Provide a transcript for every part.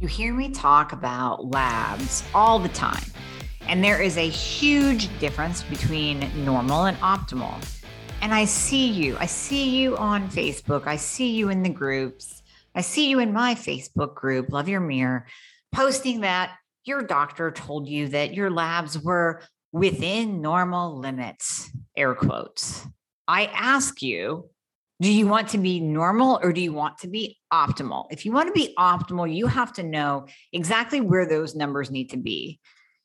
You hear me talk about labs all the time, and there is a huge difference between normal and optimal. And I see you. I see you on Facebook. I see you in the groups. I see you in my Facebook group, Love Your Mirror, posting that your doctor told you that your labs were within normal limits, air quotes. I ask you, do you want to be normal or do you want to be optimal? If you want to be optimal, you have to know exactly where those numbers need to be.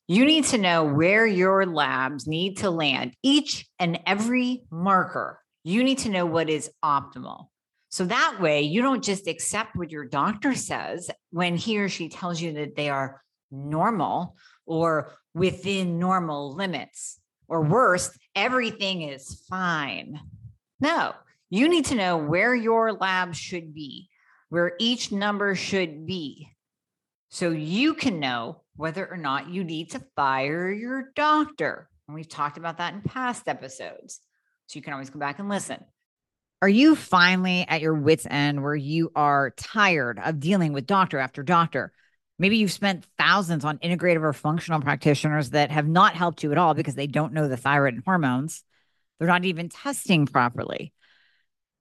You need to know where your labs need to land, each and every marker. You need to know what is optimal. So that way, you don't just accept what your doctor says when he or she tells you that they are normal or within normal limits, or worse, everything is fine. No, you need to know where your lab should be, where each number should be, so you can know whether or not you need to fire your doctor. And we've talked about that in past episodes. So you can always go back and listen. Are you finally at your wits' end where you are tired of dealing with doctor after doctor? Maybe you've spent thousands on integrative or functional practitioners that have not helped you at all because they don't know the thyroid and hormones. They're not even testing properly.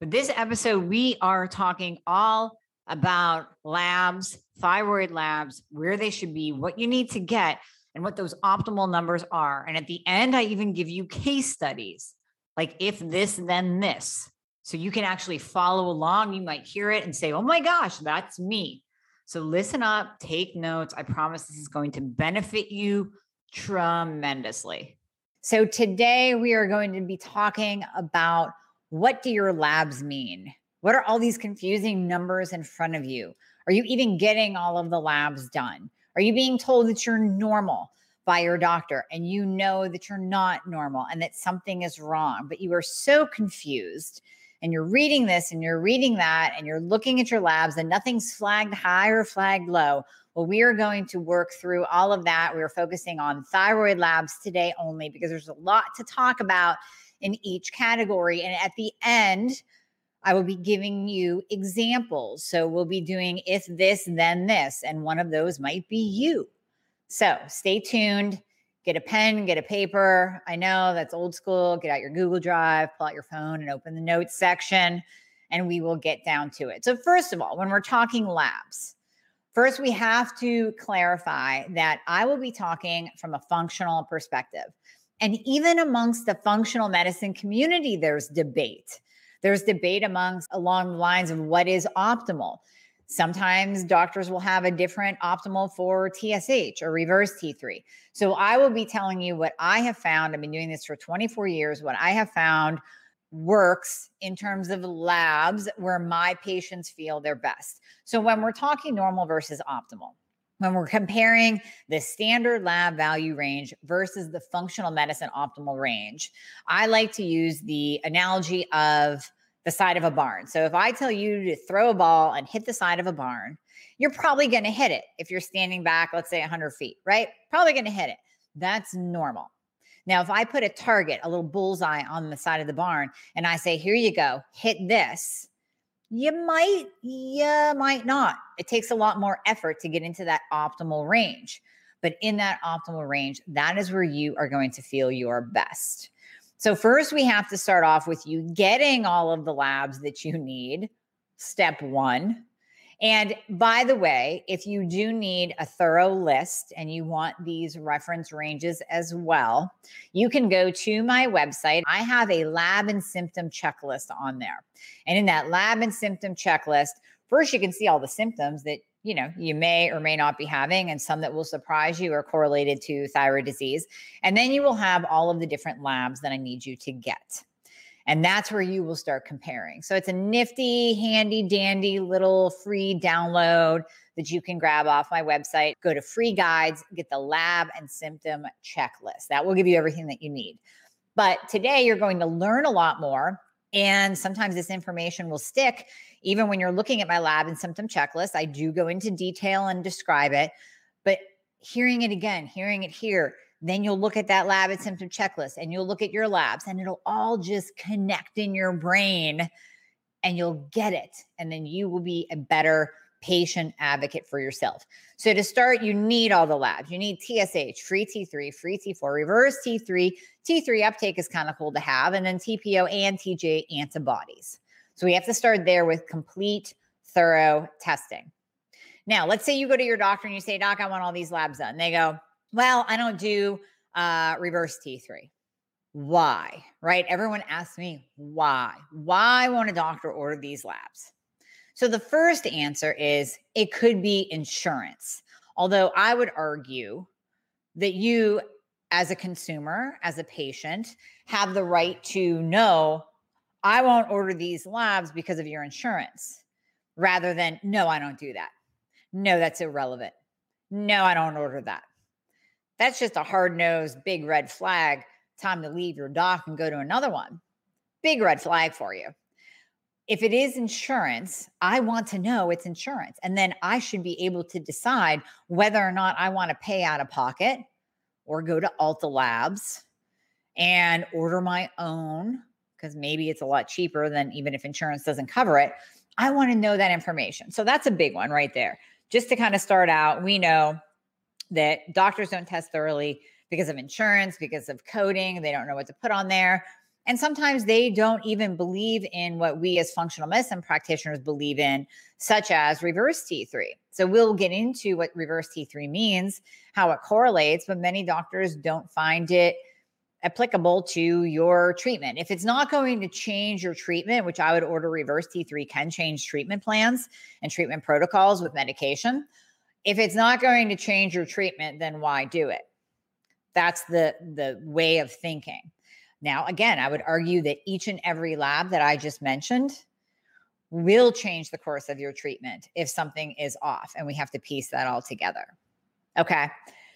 But this episode, we are talking all about labs, thyroid labs, where they should be, what you need to get, and what those optimal numbers are. And at the end, I even give you case studies like if this, then this. So you can actually follow along. You might hear it and say, oh my gosh, that's me. So listen up, take notes. I promise this is going to benefit you tremendously. So today we are going to be talking about what do your labs mean? What are all these confusing numbers in front of you? Are you even getting all of the labs done? Are you being told that you're normal by your doctor and you know that you're not normal and that something is wrong, but you are so confused and you're reading this and you're reading that and you're looking at your labs and nothing's flagged high or flagged low? Well, we are going to work through all of that. We are focusing on thyroid labs today only because there's a lot to talk about in each category. And at the end, I will be giving you examples. So we'll be doing if this, then this. And one of those might be you. So stay tuned. Get a pen, get a paper. I know that's old school. Get out your Google Drive, pull out your phone, and open the notes section, and we will get down to it. So, first of all, when we're talking labs, first we have to clarify that I will be talking from a functional perspective. And even amongst the functional medicine community, there's debate. There's debate amongst along the lines of what is optimal. Sometimes doctors will have a different optimal for TSH or reverse T3. So I will be telling you what I have found. I've been doing this for 24 years. What I have found works in terms of labs where my patients feel their best. So when we're talking normal versus optimal, when we're comparing the standard lab value range versus the functional medicine optimal range, I like to use the analogy of the side of a barn. So if I tell you to throw a ball and hit the side of a barn, you're probably going to hit it if you're standing back, let's say 100 feet, right? Probably going to hit it. That's normal. Now, if I put a target, a little bullseye on the side of the barn, and I say, here you go, hit this, you might, you might not. It takes a lot more effort to get into that optimal range. But in that optimal range, that is where you are going to feel your best. So, first, we have to start off with you getting all of the labs that you need. Step one. And by the way, if you do need a thorough list and you want these reference ranges as well, you can go to my website. I have a lab and symptom checklist on there. And in that lab and symptom checklist, first you can see all the symptoms that you know you may or may not be having and some that will surprise you are correlated to thyroid disease and then you will have all of the different labs that i need you to get and that's where you will start comparing. So it's a nifty, handy dandy little free download that you can grab off my website. Go to free guides, get the lab and symptom checklist. That will give you everything that you need. But today you're going to learn a lot more. And sometimes this information will stick even when you're looking at my lab and symptom checklist. I do go into detail and describe it. But hearing it again, hearing it here, then you'll look at that lab and symptom checklist and you'll look at your labs and it'll all just connect in your brain and you'll get it. And then you will be a better patient advocate for yourself. So to start, you need all the labs. You need TSH, free T3, free T4, reverse T3. T3 uptake is kind of cool to have, and then TPO and TG antibodies. So we have to start there with complete, thorough testing. Now, let's say you go to your doctor and you say, Doc, I want all these labs done. They go, well, I don't do uh, reverse T3. Why? Right? Everyone asks me why. Why won't a doctor order these labs? So the first answer is it could be insurance. Although I would argue that you, as a consumer, as a patient, have the right to know I won't order these labs because of your insurance rather than no, I don't do that. No, that's irrelevant. No, I don't order that. That's just a hard nosed, big red flag. Time to leave your doc and go to another one. Big red flag for you. If it is insurance, I want to know it's insurance. And then I should be able to decide whether or not I want to pay out of pocket or go to Alta Labs and order my own because maybe it's a lot cheaper than even if insurance doesn't cover it. I want to know that information. So that's a big one right there. Just to kind of start out, we know that doctors don't test thoroughly because of insurance, because of coding. They don't know what to put on there. And sometimes they don't even believe in what we as functional medicine practitioners believe in, such as reverse T3. So we'll get into what reverse T3 means, how it correlates, but many doctors don't find it applicable to your treatment. If it's not going to change your treatment, which I would order reverse T3 can change treatment plans and treatment protocols with medication if it's not going to change your treatment, then why do it? That's the the way of thinking. Now, again, I would argue that each and every lab that I just mentioned will change the course of your treatment if something is off, and we have to piece that all together. Okay.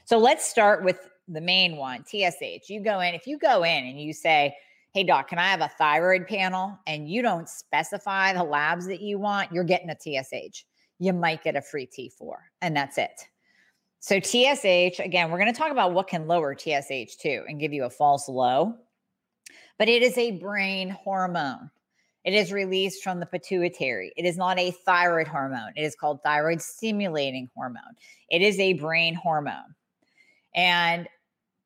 So let's start with the main one, TSH. You go in, if you go in and you say, Hey, doc, can I have a thyroid panel? And you don't specify the labs that you want, you're getting a TSH you might get a free T4, and that's it. So, TSH, again, we're going to talk about what can lower TSH too and give you a false low, but it is a brain hormone. It is released from the pituitary. It is not a thyroid hormone. It is called thyroid stimulating hormone. It is a brain hormone. And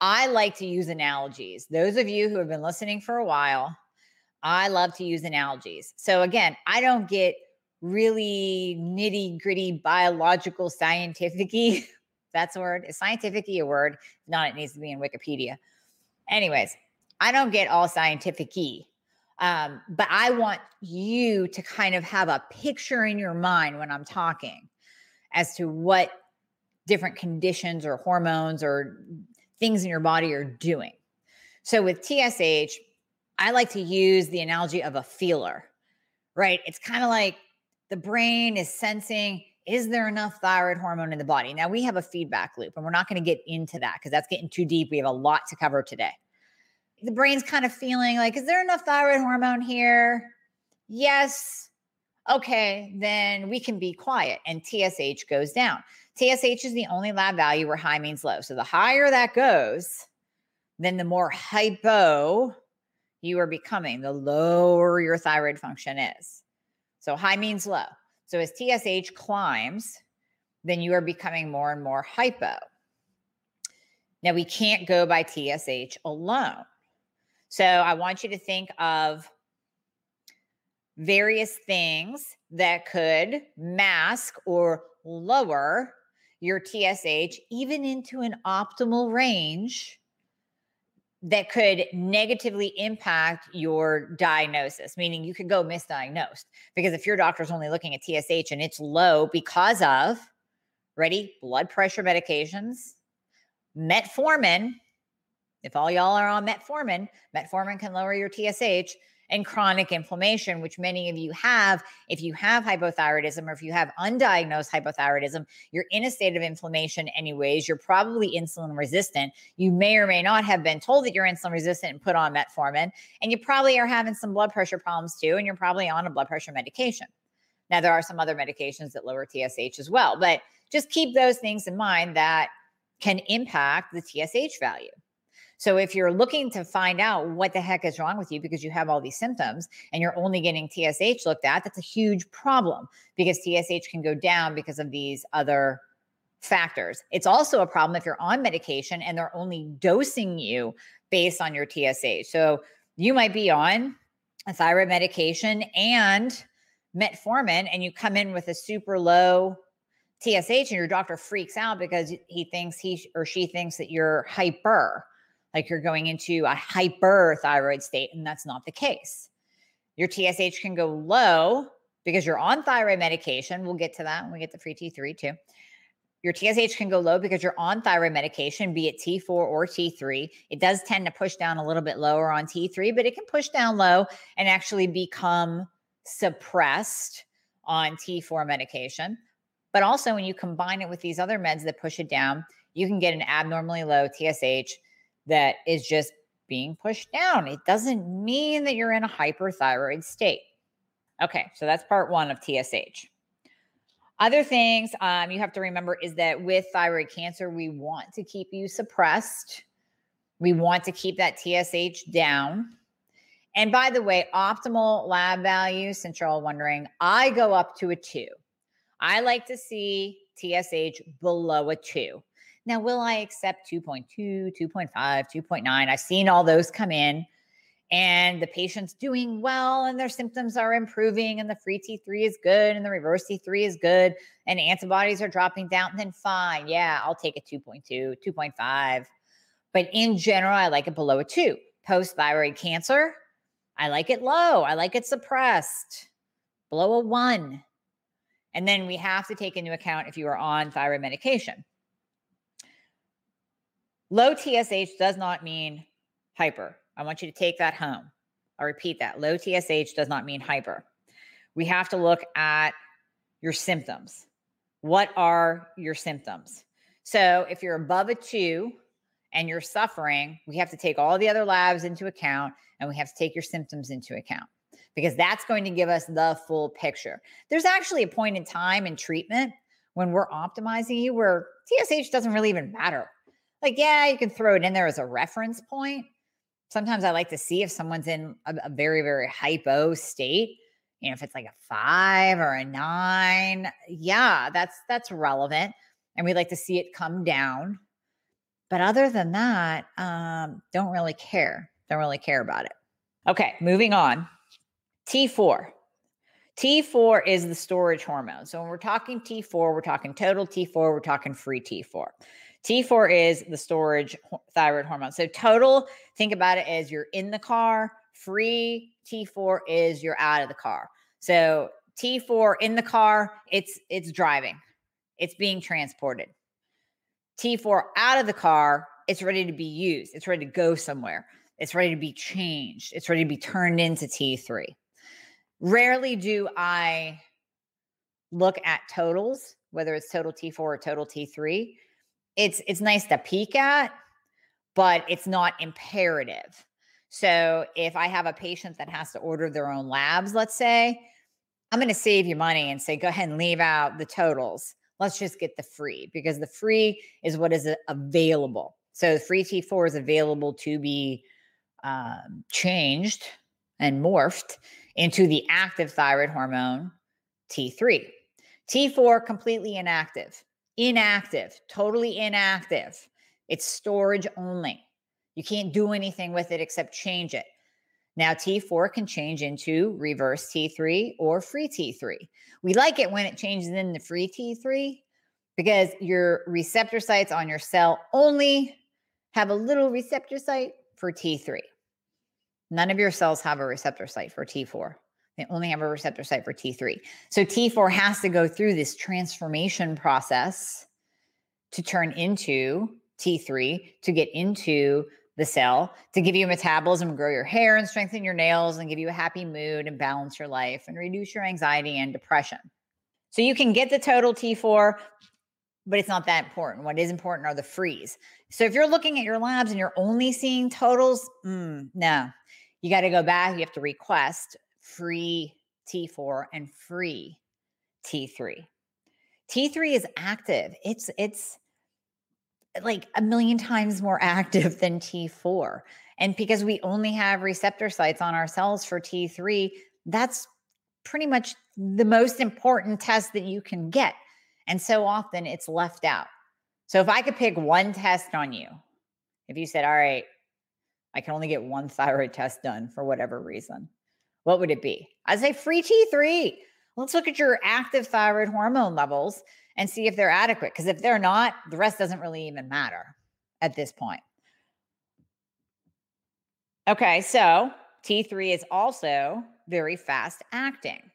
I like to use analogies. Those of you who have been listening for a while, I love to use analogies. So, again, I don't get really nitty gritty biological scientific that's a word is scientific a word if not it needs to be in wikipedia. Anyways i don't get all scientific um, but i want you to kind of have a picture in your mind when i'm talking as to what different conditions or hormones or things in your body are doing. So with tsh i like to use the analogy of a feeler right? It's kind of like the brain is sensing is there enough thyroid hormone in the body? Now we have a feedback loop, and we're not going to get into that because that's getting too deep. We have a lot to cover today. The brain's kind of feeling like, is there enough thyroid hormone here? Yes. Okay, then we can be quiet and TSH goes down. TSH is the only lab value where high means low. So the higher that goes, then the more hypo you are becoming, the lower your thyroid function is. So high means low. So as TSH climbs, then you are becoming more and more hypo. Now we can't go by TSH alone. So I want you to think of various things that could mask or lower your TSH even into an optimal range that could negatively impact your diagnosis, meaning you could go misdiagnosed. Because if your doctor's only looking at TSH and it's low because of, ready, blood pressure medications, metformin, if all y'all are on metformin, metformin can lower your TSH and chronic inflammation, which many of you have. If you have hypothyroidism or if you have undiagnosed hypothyroidism, you're in a state of inflammation, anyways. You're probably insulin resistant. You may or may not have been told that you're insulin resistant and put on metformin. And you probably are having some blood pressure problems too. And you're probably on a blood pressure medication. Now, there are some other medications that lower TSH as well, but just keep those things in mind that can impact the TSH value. So if you're looking to find out what the heck is wrong with you because you have all these symptoms and you're only getting TSH looked at, that's a huge problem because TSH can go down because of these other factors. It's also a problem if you're on medication and they're only dosing you based on your TSH. So you might be on a thyroid medication and metformin and you come in with a super low TSH and your doctor freaks out because he thinks he or she thinks that you're hyper like you're going into a hyperthyroid state, and that's not the case. Your TSH can go low because you're on thyroid medication. We'll get to that when we get the free T3 too. Your TSH can go low because you're on thyroid medication, be it T4 or T3. It does tend to push down a little bit lower on T3, but it can push down low and actually become suppressed on T4 medication. But also, when you combine it with these other meds that push it down, you can get an abnormally low TSH that is just being pushed down. It doesn't mean that you're in a hyperthyroid state. Okay, so that's part one of TSH. Other things um, you have to remember is that with thyroid cancer, we want to keep you suppressed. We want to keep that TSH down. And by the way, optimal lab values, since you're all wondering, I go up to a two. I like to see TSH below a two. Now, will I accept 2.2, 2.5, 2.9? I've seen all those come in and the patient's doing well and their symptoms are improving and the free T3 is good and the reverse T3 is good and antibodies are dropping down, then fine. Yeah, I'll take a 2.2, 2.5. But in general, I like it below a two. Post thyroid cancer, I like it low. I like it suppressed, below a one. And then we have to take into account if you are on thyroid medication. Low TSH does not mean hyper. I want you to take that home. I'll repeat that. Low TSH does not mean hyper. We have to look at your symptoms. What are your symptoms? So if you're above a two and you're suffering, we have to take all the other labs into account and we have to take your symptoms into account because that's going to give us the full picture. There's actually a point in time in treatment when we're optimizing you where TSH doesn't really even matter like, yeah, you can throw it in there as a reference point. Sometimes I like to see if someone's in a, a very, very hypo state. You know, if it's like a five or a nine, yeah, that's that's relevant. And we like to see it come down. But other than that, um, don't really care. Don't really care about it. Okay, moving on. T4. T4 is the storage hormone. So when we're talking T4, we're talking total T4, we're talking free T4. T4 is the storage thyroid hormone. So total, think about it as you're in the car. Free T4 is you're out of the car. So T4 in the car, it's it's driving. It's being transported. T4 out of the car, it's ready to be used. It's ready to go somewhere. It's ready to be changed. It's ready to be turned into T3. Rarely do I look at totals, whether it's total T4 or total T3 it's it's nice to peek at, but it's not imperative. So if I have a patient that has to order their own labs, let's say, I'm going to save you money and say go ahead and leave out the totals. Let's just get the free because the free is what is available. So free T4 is available to be um, changed and morphed into the active thyroid hormone T3. T4 completely inactive inactive, totally inactive. It's storage only. You can't do anything with it except change it. Now, T4 can change into reverse T3 or free T3. We like it when it changes into free T3 because your receptor sites on your cell only have a little receptor site for T3. None of your cells have a receptor site for T4. They only have a receptor site for T3. So T4 has to go through this transformation process to turn into T3 to get into the cell to give you metabolism, grow your hair and strengthen your nails and give you a happy mood and balance your life and reduce your anxiety and depression. So you can get the total T4, but it's not that important. What is important are the frees. So if you're looking at your labs and you're only seeing totals, mm, no, you got to go back. You have to request free T4 and free T3. T3 is active. It's it's eh, like a million times more active than T4. And because we only have receptor sites on our cells for T3, that's pretty much the most important test that you can get. And so often it's left out. So if I could pick one test on you, if you said, all right, I can only get one thyroid test done for whatever reason, what would it be? I'd say free T3. Let's look at your active thyroid hormone levels and see if they're adequate. Because if they're not, the rest doesn't really even matter at this point. Okay, so T3 is also very fast acting.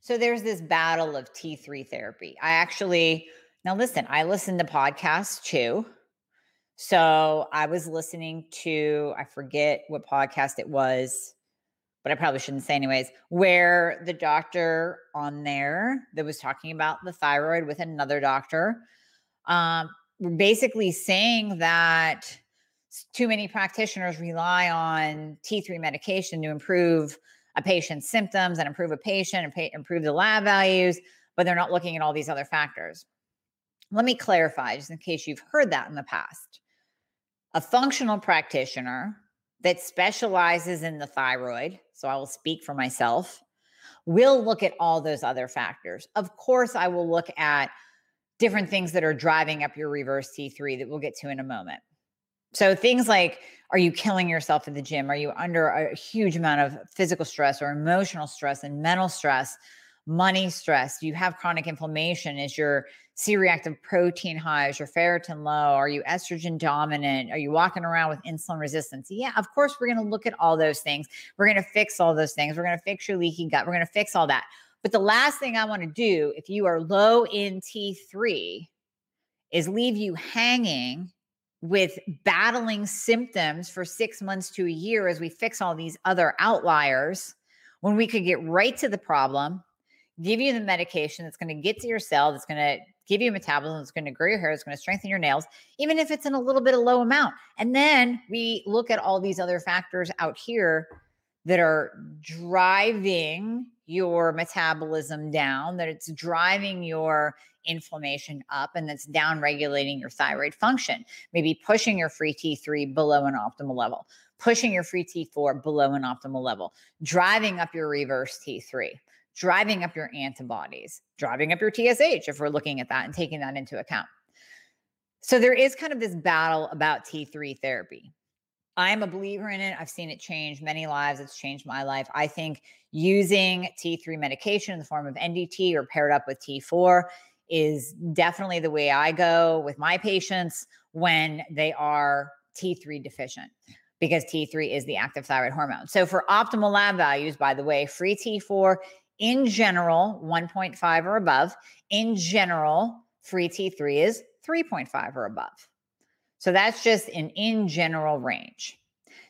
So there's this battle of T3 therapy. I actually, now listen, I listen to podcasts too. So I was listening to, I forget what podcast it was but I probably shouldn't say anyways, where the doctor on there that was talking about the thyroid with another doctor um, basically saying that too many practitioners rely on T3 medication to improve a patient's symptoms and improve a patient and pay, improve the lab values, but they're not looking at all these other factors. Let me clarify, just in case you've heard that in the past. A functional practitioner that specializes in the thyroid, so I will speak for myself, will look at all those other factors. Of course, I will look at different things that are driving up your reverse T3 that we'll get to in a moment. So things like are you killing yourself in the gym? Are you under a huge amount of physical stress or emotional stress and mental stress? Money stress? Do you have chronic inflammation? Is your C reactive protein high? Is your ferritin low? Are you estrogen dominant? Are you walking around with insulin resistance? Yeah, of course, we're going to look at all those things. We're going to fix all those things. We're going to fix your leaky gut. We're going to fix all that. But the last thing I want to do, if you are low in T3, is leave you hanging with battling symptoms for six months to a year as we fix all these other outliers when we could get right to the problem give you the medication that's going to get to your cell, that's going to give you metabolism, that's going to grow your hair, it's going to strengthen your nails, even if it's in a little bit of low amount. And then we look at all these other factors out here that are driving your metabolism down, that it's driving your inflammation up, and that's down regulating your thyroid function, maybe pushing your free T3 below an optimal level, pushing your free T4 below an optimal level, driving up your reverse T3 driving up your antibodies, driving up your TSH, if we're looking at that and taking that into account. So there is kind of this battle about T3 therapy. I'm a believer in it. I've seen it change many lives. It's changed my life. I think using T3 medication in the form of NDT or paired up with T4 is definitely the way I go with my patients when they are T3 deficient because T3 is the active thyroid hormone. So for optimal lab values, by the way, free T4 in general, 1.5 or above. In general, free T3 is 3.5 or above. So that's just an in general range.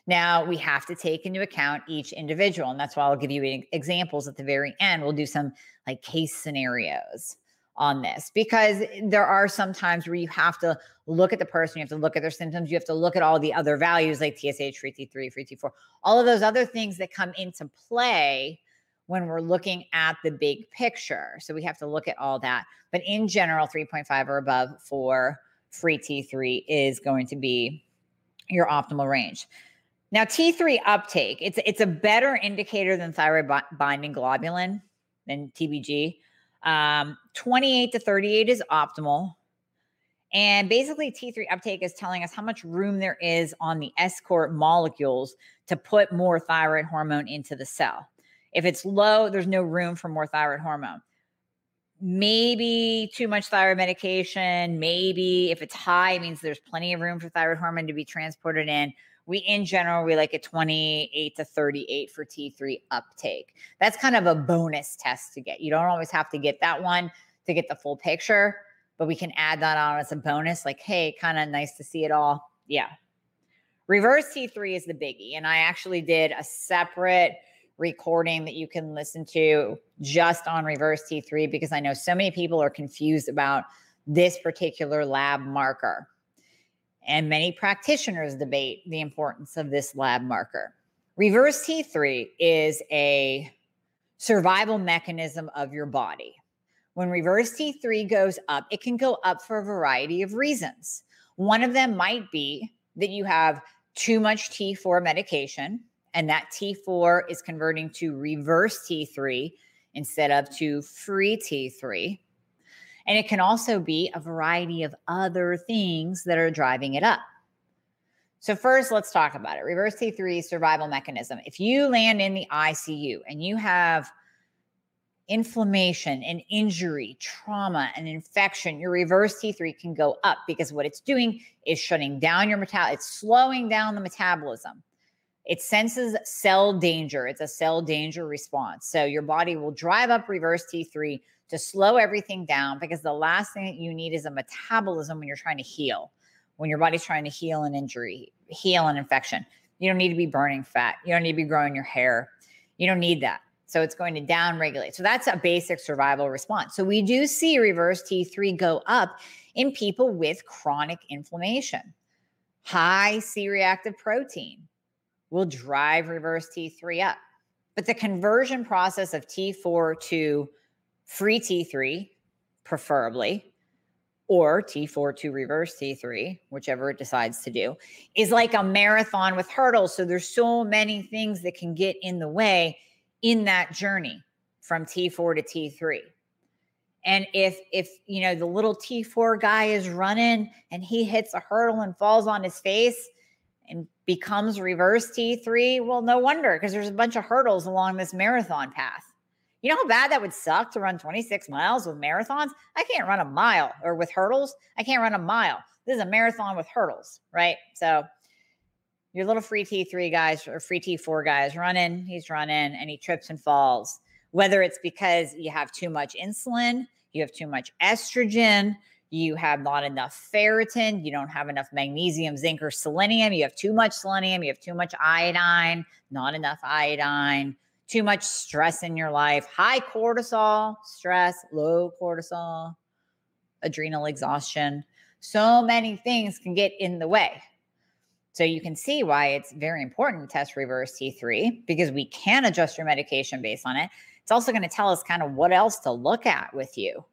Now we have to take into account each individual, and that's why I'll give you examples at the very end. We'll do some like case scenarios on this because there are some times where you have to look at the person, you have to look at their symptoms, you have to look at all the other values like TSH, free T3, free T4, all of those other things that come into play when we're looking at the big picture. So we have to look at all that. But in general, 3.5 or above for free T3 is going to be your optimal range. Now, T3 uptake, it's, it's a better indicator than thyroid binding globulin than TBG. Um, 28 to 38 is optimal. And basically, T3 uptake is telling us how much room there is on the escort molecules to put more thyroid hormone into the cell. If it's low, there's no room for more thyroid hormone. Maybe too much thyroid medication. Maybe if it's high, it means there's plenty of room for thyroid hormone to be transported in we in general we like a 28 to 38 for T3 uptake. That's kind of a bonus test to get. You don't always have to get that one to get the full picture, but we can add that on as a bonus like hey, kind of nice to see it all. Yeah. Reverse T3 is the biggie and I actually did a separate recording that you can listen to just on reverse T3 because I know so many people are confused about this particular lab marker and many practitioners debate the importance of this lab marker. Reverse T3 is a survival mechanism of your body. When reverse T3 goes up, it can go up for a variety of reasons. One of them might be that you have too much T4 medication, and that T4 is converting to reverse T3 instead of to free T3. And it can also be a variety of other things that are driving it up. So, first, let's talk about it. Reverse T3 survival mechanism. If you land in the ICU and you have inflammation and injury, trauma, and infection, your reverse T3 can go up because what it's doing is shutting down your metal, it's slowing down the metabolism. It senses cell danger. It's a cell danger response. So your body will drive up reverse T3 to slow everything down because the last thing that you need is a metabolism when you're trying to heal, when your body's trying to heal an injury, heal an infection. You don't need to be burning fat. You don't need to be growing your hair. You don't need that. So it's going to down regulate. So that's a basic survival response. So we do see reverse T3 go up in people with chronic inflammation. High C reactive protein will drive reverse T3 up. But the conversion process of T4 to free T3, preferably, or T4 to reverse T3, whichever it decides to do, is like a marathon with hurdles. So there's so many things that can get in the way in that journey from T4 to T3. And if if you know the little T4 guy is running and he hits a hurdle and falls on his face becomes reverse T3, well no wonder because there's a bunch of hurdles along this marathon path. You know how bad that would suck to run 26 miles with marathons? I can't run a mile or with hurdles. I can't run a mile. This is a marathon with hurdles, right? So your little free T3 guys or free T4 guys running, he's running and he trips and falls. Whether it's because you have too much insulin, you have too much estrogen, you have not enough ferritin, you don't have enough magnesium, zinc, or selenium, you have too much selenium, you have too much iodine, not enough iodine too much stress in your life, high cortisol, stress, low cortisol, adrenal exhaustion. So many things can get in the way. So you can see why it's very important to test reverse T3 because we can adjust your medication based on it. It's also going to tell us kind of what else to look at with you.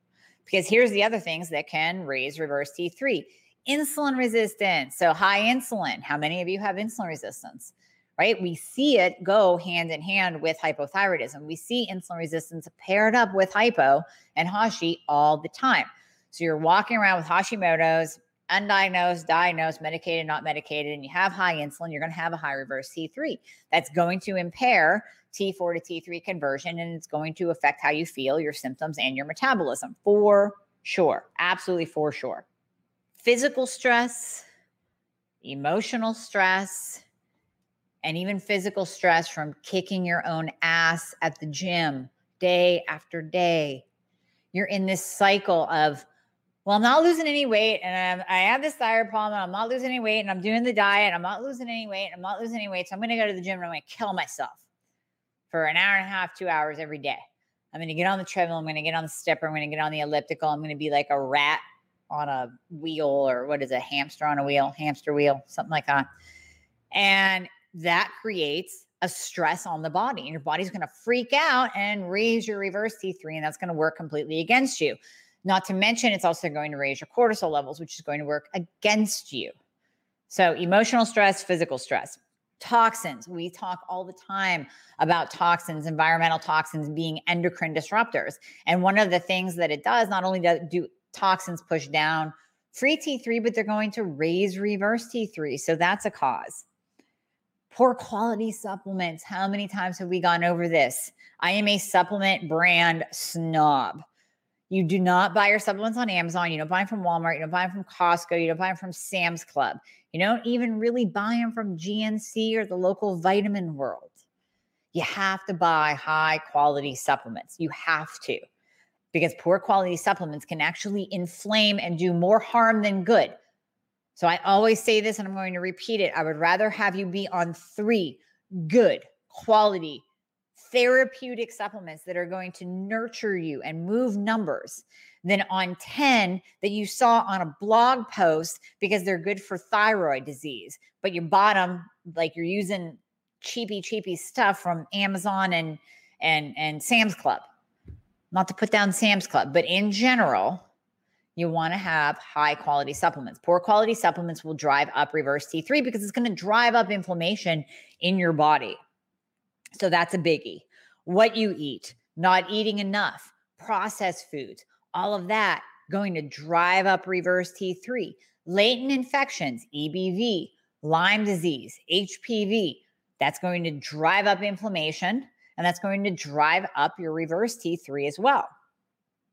Because here's the other things that can raise reverse T3 insulin resistance. So, high insulin. How many of you have insulin resistance? right? We see it go hand in hand with hypothyroidism. We see insulin resistance paired up with hypo and Hashi all the time. So you're walking around with Hashimoto's, undiagnosed, diagnosed, medicated, not medicated, and you have high insulin, you're going to have a high reverse T3. That's going to impair T4 to T3 conversion and it's going to affect how you feel, your symptoms, and your metabolism for sure. Absolutely for sure. Physical stress, emotional stress, and even physical stress from kicking your own ass at the gym day after day. You're in this cycle of, well, I'm not losing any weight and I'm, I have this thyroid problem and I'm not losing any weight and I'm doing the diet. I'm not losing any weight. I'm not losing any weight. So I'm going to go to the gym and I'm going to kill myself for an hour and a half, two hours every day. I'm going to get on the treadmill. I'm going to get on the stepper. I'm going to get on the elliptical. I'm going to be like a rat on a wheel or what is a hamster on a wheel, hamster wheel, something like that. And that creates a stress on the body and your body's going to freak out and raise your reverse T3 and that's going to work completely against you. Not to mention it's also going to raise your cortisol levels which is going to work against you. So emotional stress, physical stress. Toxins. We talk all the time about toxins, environmental toxins being endocrine disruptors. And one of the things that it does, not only do toxins push down free T3, but they're going to raise reverse T3. So that's a cause. Poor quality supplements. How many times have we gone over this? I am a supplement brand snob. You do not buy your supplements on Amazon. You don't buy them from Walmart. You don't buy them from Costco. You don't buy them from Sam's Club. You don't even really buy them from GNC or the local vitamin world. You have to buy high quality supplements. You have to because poor quality supplements can actually inflame and do more harm than good. So I always say this and I'm going to repeat it. I would rather have you be on three good quality therapeutic supplements that are going to nurture you and move numbers than on 10 that you saw on a blog post because they're good for thyroid disease, but you bought them like you're using cheapy, cheapy stuff from Amazon and and and Sam's Club not to put down Sam's Club, but in general, you want to have high quality supplements. Poor quality supplements will drive up reverse T3 because it's going to drive up inflammation in your body. So that's a biggie. What you eat, not eating enough, processed foods, all of that going to drive up reverse T3. Latent infections, EBV, Lyme disease, HPV, that's going to drive up inflammation and that's going to drive up your reverse T3 as well.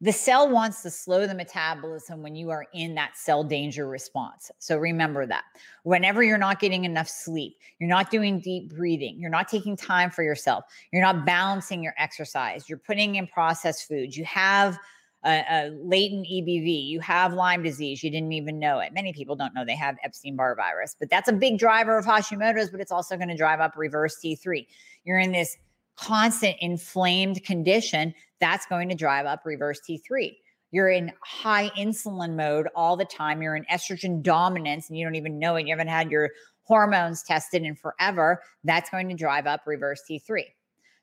The cell wants to slow the metabolism when you are in that cell danger response. So remember that. Whenever you're not getting enough sleep, you're not doing deep breathing, you're not taking time for yourself, you're not balancing your exercise, you're putting in processed foods, you have a, a latent EBV, you have Lyme disease, you didn't even know it. Many people don't know they have Epstein Barr virus, but that's a big driver of Hashimoto's, but it's also going to drive up reverse T3. You're in this constant inflamed condition, that's going to drive up reverse T3. You're in high insulin mode all the time. You're in estrogen dominance and you don't even know it. You haven't had your hormones tested in forever. That's going to drive up reverse T3.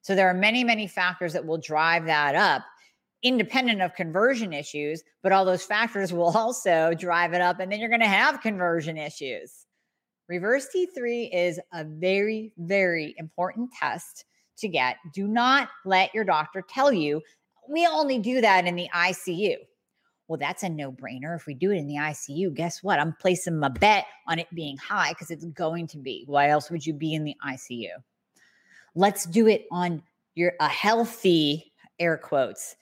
So there are many, many factors that will drive that up independent of conversion issues, but all those factors will also drive it up. And then you're going to have conversion issues. Reverse T3 is a very, very important test to get. Do not let your doctor tell you, we only do that in the ICU. Well, that's a no brainer. If we do it in the ICU, guess what? I'm placing my bet on it being high because it's going to be. Why else would you be in the ICU? Let's do it on your a healthy air quotes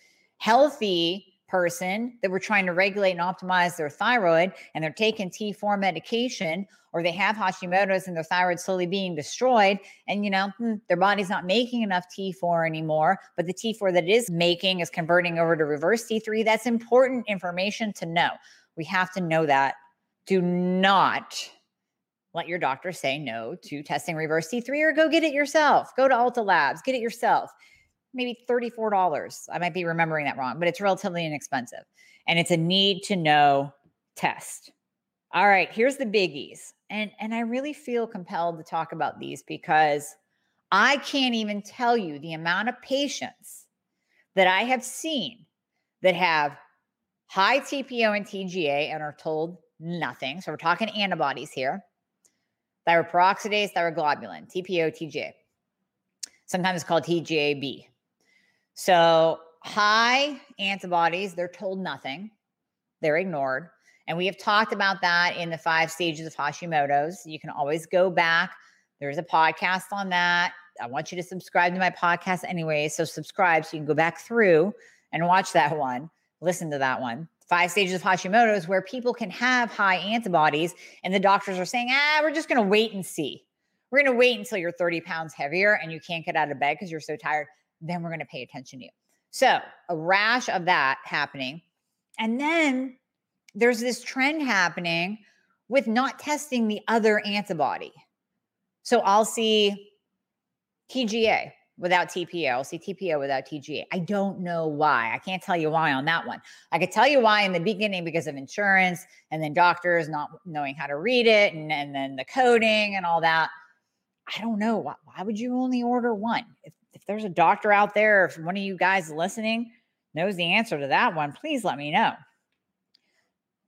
healthy person that we're trying to regulate and optimize their thyroid and they're taking T4 medication or they have Hashimoto's and their thyroid slowly being destroyed and you know hmm, their body's not making enough T4 anymore but the T4 that it is making is converting over to reverse T3 that's important information to know. We have to know that. Do not let your doctor say no to testing reverse T3 or go get it yourself. Go to Alta Labs get it yourself maybe $34. I might be remembering that wrong, but it's relatively inexpensive. And it's a need to know test. All right, here's the biggies. And and I really feel compelled to talk about these because I can't even tell you the amount of patients that I have seen that have high TPO and TGA and are told nothing. So we're talking antibodies here. Thyroperoxidase, thyroglobulin, TPO, TGA. Sometimes called TGAB. So, high antibodies, they're told nothing, they're ignored. And we have talked about that in the five stages of Hashimoto's. You can always go back. There's a podcast on that. I want you to subscribe to my podcast anyway. So, subscribe so you can go back through and watch that one, listen to that one. Five stages of Hashimoto's, where people can have high antibodies, and the doctors are saying, ah, we're just going to wait and see. We're going to wait until you're 30 pounds heavier and you can't get out of bed because you're so tired then we're going to pay attention to you. So, a rash of that happening. And then there's this trend happening with not testing the other antibody. So, I'll see TGA without TPO. I'll see TPO without TGA. I don't know why. I can't tell you why on that one. I could tell you why in the beginning because of insurance and then doctors not knowing how to read it and, and then the coding and all that. I don't know. Why, why would you only order one? If if there's a doctor out there, if one of you guys listening knows the answer to that one, please let me know.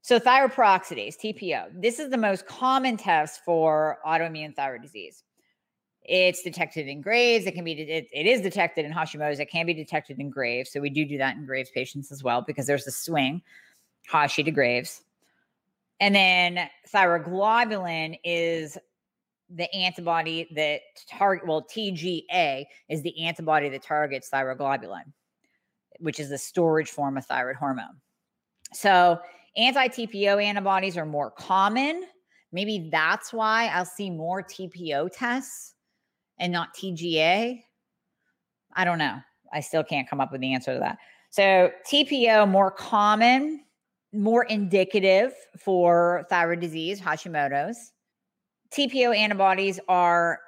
So, thyroperoxidase, TPO, this is the most common test for autoimmune thyroid disease. It's detected in Graves. It can be, it, it is detected in Hashimoto's. It can be detected in Graves. So, we do do that in Graves patients as well because there's a swing, Hashi to Graves. And then thyroglobulin is the antibody that target well TGA is the antibody that targets thyroglobulin, which is the storage form of thyroid hormone. So anti-TPO antibodies are more common. Maybe that's why I'll see more TPO tests and not TGA. I don't know. I still can't come up with the answer to that. So TPO more common, more indicative for thyroid disease, Hashimoto's. TPO antibodies are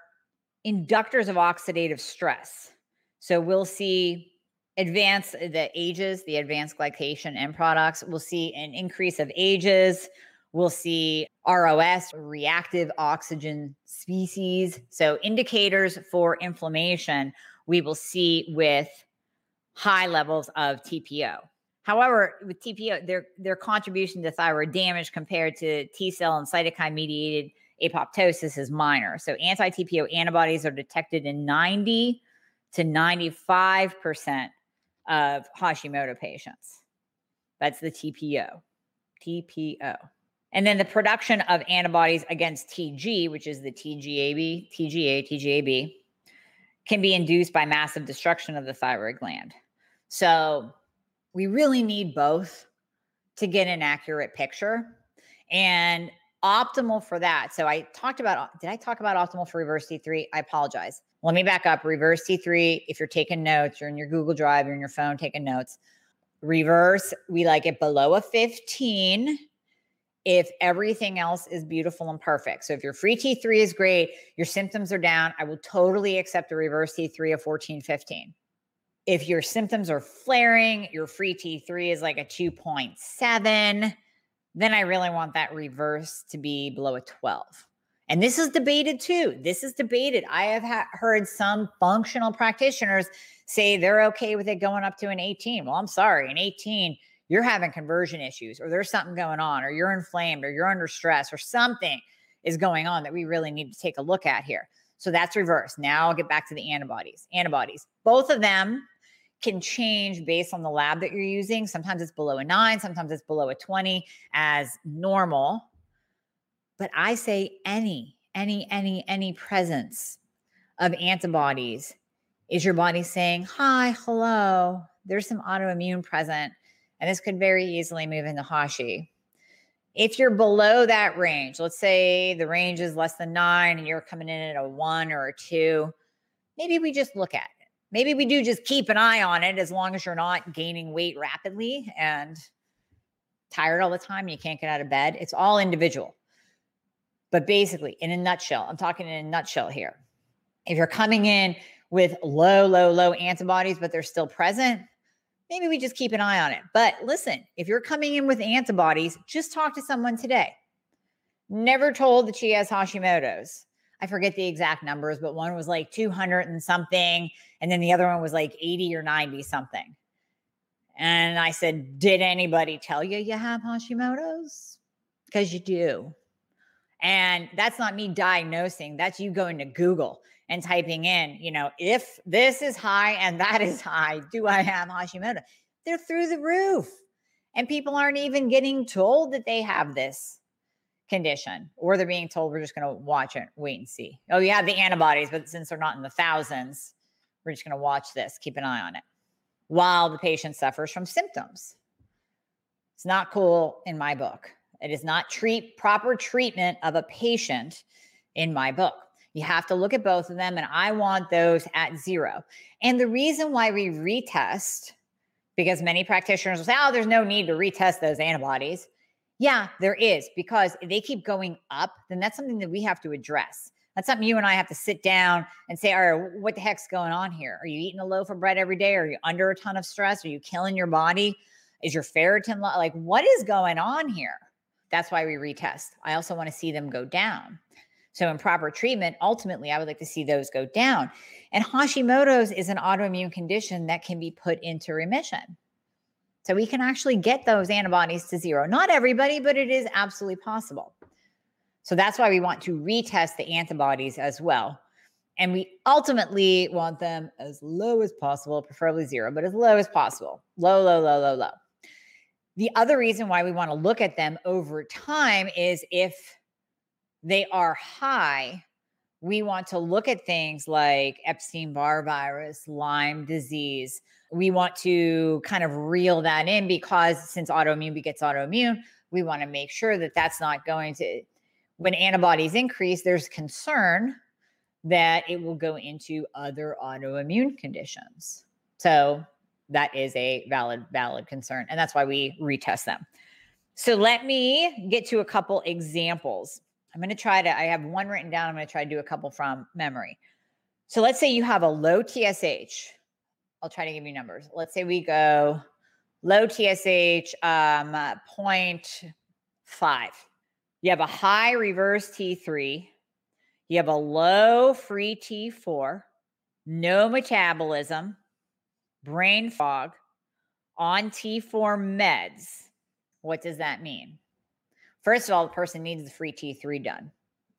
inductors of oxidative stress. So we'll see advanced uh, the ages, the advanced glycation end products. We'll see an increase of ages. We'll see ROS, reactive oxygen species. So indicators for inflammation we will see with high levels of TPO. However, with TPO, their their contribution to thyroid damage compared to T cell and cytokine mediated apoptosis is minor. So anti TPO antibodies are detected in 90 to 95% of Hashimoto patients. That's the TPO. TPO. And then the production of antibodies against TG, which is the TGAB, TGA, TGAB, can be induced by massive destruction of the thyroid gland. So we really need both to get an accurate picture. And optimal for that. So I talked about, did I talk about optimal for reverse T3? I apologize. Let me back up. Reverse T3, if you're taking notes, you're in your Google Drive, you're in your phone taking notes. Reverse, we like it below a 15 if everything else is beautiful and perfect. So if your free T3 is great, your symptoms are down, I will totally accept a reverse T3 of 14, 15. If your symptoms are flaring, your free T3 is like a 2.7 then I really want that reverse to be below a 12. And this is debated too. This is debated. I have ha- heard some functional practitioners say they're okay with it going up to an 18. Well, I'm sorry, an 18, you're having conversion issues, or there's something going on, or you're inflamed, or you're under stress, or something is going on that we really need to take a look at here. So that's reverse. Now I'll get back to the antibodies. Antibodies, both of them can change based on the lab that you're using. Sometimes it's below a nine, sometimes it's below a 20 as normal. But I say any, any, any, any presence of antibodies is your body saying, Hi, hello, there's some autoimmune present. And this could very easily move into Hashi. If you're below that range, let's say the range is less than nine and you're coming in at a one or a two, maybe we just look at maybe we do just keep an eye on it as long as you're not gaining weight rapidly and tired all the time you can't get out of bed. It's all individual. But basically in a nutshell i'm talking in a nutshell here. If you're coming in with low low low antibodies but they're still present maybe we just keep an eye on it. But listen if you're coming in with antibodies just talk to someone today. Never told that she has hashimoto's I forget the exact numbers, but one was like 200 and something. And then the other one was like 80 or 90 something. And I said, Did anybody tell you you have Hashimoto's? Because you do. And that's not me diagnosing, that's you going to Google and typing in, you know, if this is high and that is high, do I have Hashimoto? They're through the roof. And people aren't even getting told that they have this condition, or they're being told we're just going to watch it, wait and see. Oh, you have the antibodies, but since they're not in the thousands, we're just going to watch this, keep an eye on it while the patient suffers from symptoms. It's not cool in my book. It is not treat proper treatment of a patient in my book. You have to look at both of them, and I want those at zero. And the reason why we retest, because many practitioners will say, oh, there's no need to retest those antibodies. Yeah, there is because they keep going up, then that's something that we have to address. That's something you and I have to sit down and say, all right, what the heck's going on here? Are you eating a loaf of bread every day? Are you under a ton of stress? Are you killing your body? Is your ferritin low? Like, what is going on here? That's why we retest. I also want to see them go down. So, in proper treatment, ultimately, I would like to see those go down. And Hashimoto's is an autoimmune condition that can be put into remission. So we can actually get those antibodies to zero. Not everybody, but it is absolutely possible. So that's why we want to retest the antibodies as well. And we ultimately want them as low as possible, preferably zero, but as low as possible. Low, low, low, low, low. The other reason why we want to look at them over time is if they are high, we want to look at things like Epstein Barr virus, Lyme disease. We want to kind of reel that in because since autoimmune begets autoimmune, we want to make sure that that's not going to, when antibodies increase, there's concern that it will go into other autoimmune conditions. So that is a valid, valid concern. And that's why we retest them. So let me get to a couple examples. I'm going to try to, I have one written down. I'm going to try to do a couple from memory. So let's say you have a low TSH. I'll try to give you numbers. Let's say we go low TSH, um, 0.5. You have a high reverse T3. You have a low free T4, no metabolism, brain fog, on T4 meds. What does that mean? First of all, the person needs the free T3 done.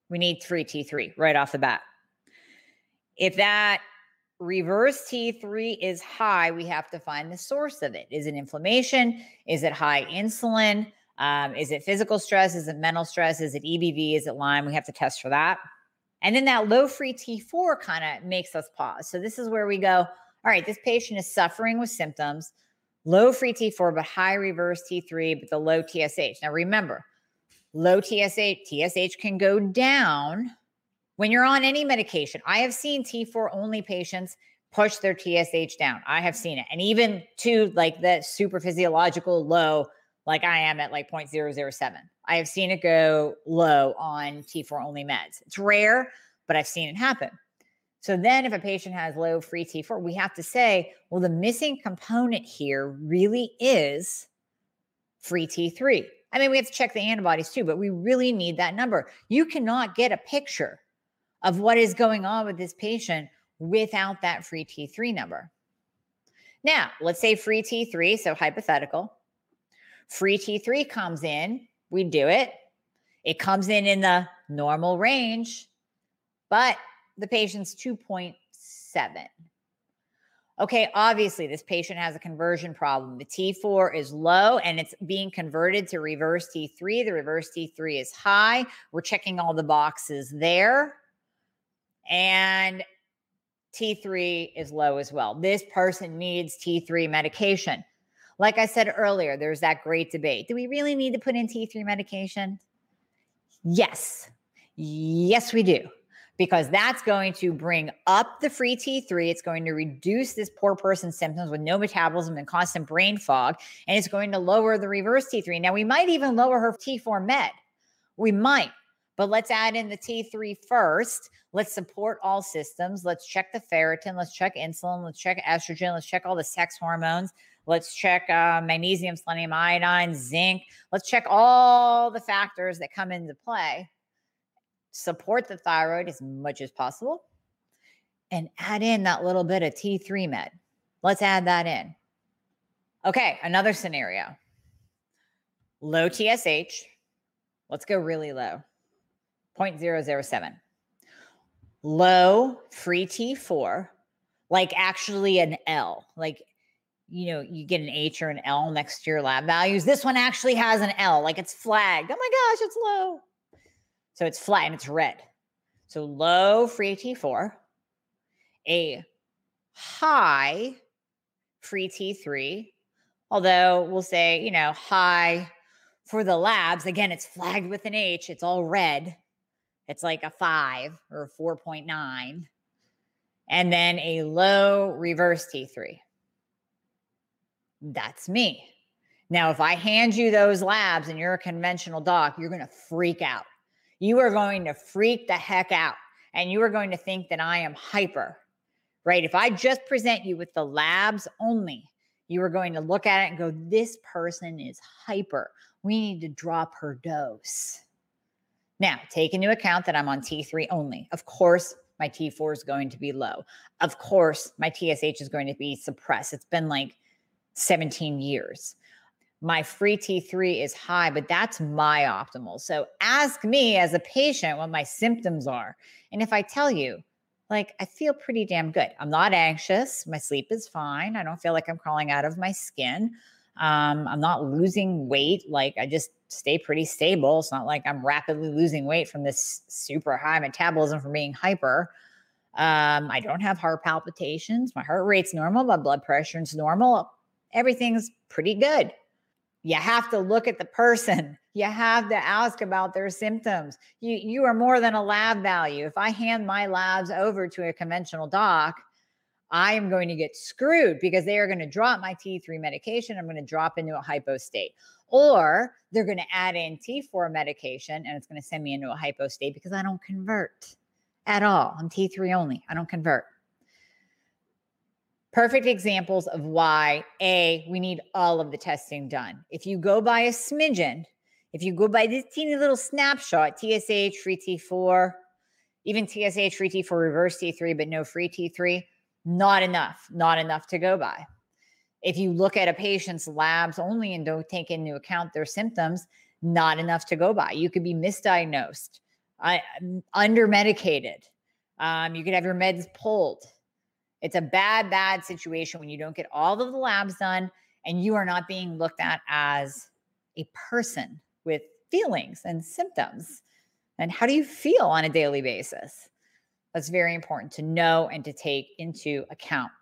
We need free T3 right off the bat. If that reverse T3 is high, we have to find the source of it. Is it inflammation? Is it high insulin? Um, is it physical stress? Is it mental stress? Is it EBV? Is it Lyme? We have to test for that. And then that low free T4 kind of makes us pause. So this is where we go, all right, this patient is suffering with symptoms, low free T4, but high reverse T3, but the low TSH. Now remember, low TSH, TSH can go down when you're on any medication. I have seen T4 only patients push their TSH down. I have seen it. And even to like the super physiological low, like I am at like 0.007. I have seen it go low on T4 only meds. It's rare, but I've seen it happen. So then if a patient has low free T4, we have to say, well, the missing component here really is free T3. I mean, we have to check the antibodies too, but we really need that number. You cannot get a picture of what is going on with this patient without that free T3 number. Now, let's say free T3, so hypothetical. Free T3 comes in, we do it. It comes in in the normal range, but the patient's 2.7. Okay, obviously, this patient has a conversion problem. The T4 is low and it's being converted to reverse T3. The reverse T3 is high. We're checking all the boxes there. And T3 is low as well. This person needs T3 medication. Like I said earlier, there's that great debate. Do we really need to put in T3 medication? Yes. Yes, we do because that's going to bring up the free T3. It's going to reduce this poor person's symptoms with no metabolism and constant brain fog, and it's going to lower the reverse T3. Now, we might even lower her T4 med. We might, but let's add in the T3 first. Let's support all systems. Let's check the ferritin. Let's check insulin. Let's check estrogen. Let's check all the sex hormones. Let's check uh, magnesium, selenium, iodine, zinc. Let's check all the factors that come into play support the thyroid as much as possible and add in that little bit of T3 med. Let's add that in. Okay, another scenario low TSH. Let's go really low 0.007. Low free T4, like actually an L, like you know, you get an H or an L next to your lab values. This one actually has an L, like it's flagged. Oh my gosh, it's low. So it's flat and it's red. So low free T4, a high free T3, although we'll say, you know, high for the labs. Again, it's flagged with an H, it's all red. It's like a five or 4.9. And then a low reverse T3. That's me. Now, if I hand you those labs and you're a conventional doc, you're going to freak out you are going to freak the heck out and you are going to think that I am hyper, right? If I just present you with the labs only, you are going to look at it and go, this person is hyper. We need to drop her dose. Now, take into account that I'm on T3 only. Of course, my T4 is going to be low. Of course, my TSH is going to be suppressed. It's been like 17 years my free T3 is high, but that's my optimal. So ask me as a patient what my symptoms are. And if I tell you, like, I feel pretty damn good. I'm not anxious. My sleep is fine. I don't feel like I'm crawling out of my skin. Um, I'm not losing weight. Like I just stay pretty stable. It's not like I'm rapidly losing weight from this super high metabolism from being hyper. Um, I don't have heart palpitations. My heart rate's normal. My blood pressure's normal. Everything's pretty good. You have to look at the person. You have to ask about their symptoms. You, you are more than a lab value. If I hand my labs over to a conventional doc, I am going to get screwed because they are going to drop my T3 medication. I'm going to drop into a hypo state. Or they're going to add in T4 medication and it's going to send me into a hypo state because I don't convert at all. I'm T3 only. I don't convert. Perfect examples of why A, we need all of the testing done. If you go by a smidgen, if you go by this teeny little snapshot, TSH, free T4, even TSH, free T4, reverse T3, but no free T3, not enough, not enough to go by. If you look at a patient's labs only and don't take into account their symptoms, not enough to go by. You could be misdiagnosed, under medicated. Um, you could have your meds pulled. It's a bad, bad situation when you don't get all of the labs done and you are not being looked at as a person with feelings and symptoms. And how do you feel on a daily basis? That's very important to know and to take into account.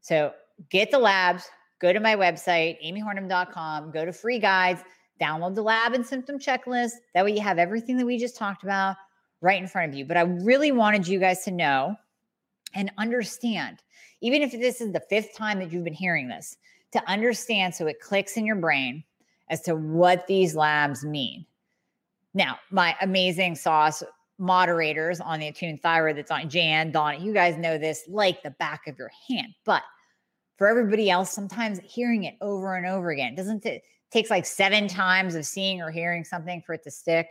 So get the labs, go to my website, amiehornaman.com, go to free guides, download the lab and symptom checklist. That way you have everything that we just talked about right in front of you. But I really wanted you guys to know and understand, even if this is the fifth time that you've been hearing this, to understand so it clicks in your brain as to what these labs mean. Now, my amazing sauce moderators on the attuned thyroid that's on Jan, Dawn, you guys know this like the back of your hand. But for everybody else, sometimes hearing it over and over again doesn't it takes like seven times of seeing or hearing something for it to stick.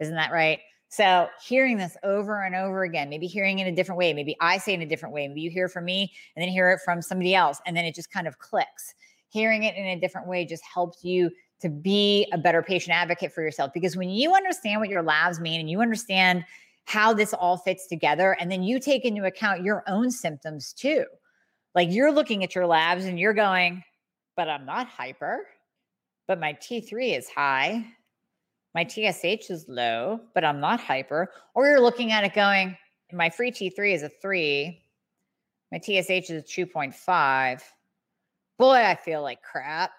Isn't that right? So hearing this over and over again, maybe hearing it in a different way, maybe I say in a different way, maybe you hear from me and then hear it from somebody else, and then it just kind of clicks. Hearing it in a different way just helps you to be a better patient advocate for yourself. Because when you understand what your labs mean and you understand how this all fits together, and then you take into account your own symptoms too. Like you're looking at your labs and you're going, but I'm not hyper, but my T3 is high. My TSH is low, but I'm not hyper. Or you're looking at it going, my free T3 is a three, my TSH is a 2.5. Boy, I feel like crap.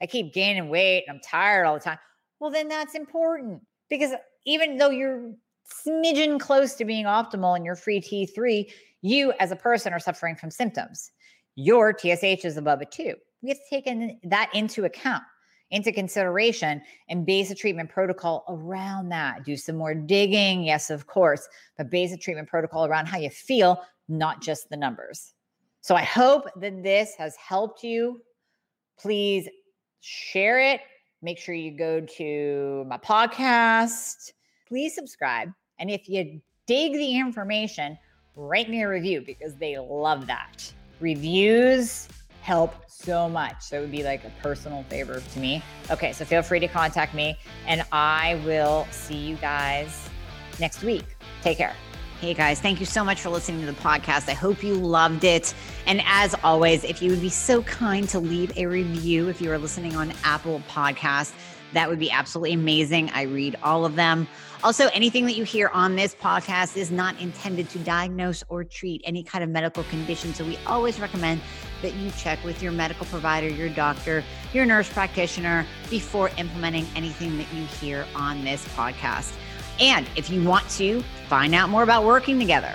I keep gaining weight and I'm tired all the time. Well, then that's important because even though you're smidgen close to being optimal in your free T3, you as a person are suffering from symptoms. Your TSH is above a two. We have to take in that into account, into consideration, and base a treatment protocol around that. Do some more digging, yes, of course, but base a treatment protocol around how you feel, not just the numbers. So I hope that this has helped you. Please share it. Make sure you go to my podcast. Please subscribe. And if you dig the information, write me a review because they love that. Reviews help so much. So it would be like a personal favor to me. Okay, so feel free to contact me and I will see you guys next week. Take care. Hey guys, thank you so much for listening to the podcast. I hope you loved it. And as always, if you would be so kind to leave a review if you are listening on Apple Podcast, that would be absolutely amazing. I read all of them. Also, anything that you hear on this podcast is not intended to diagnose or treat any kind of medical condition. So we always recommend that you check with your medical provider, your doctor, your nurse practitioner before implementing anything that you hear on this podcast. And if you want to find out more about working together,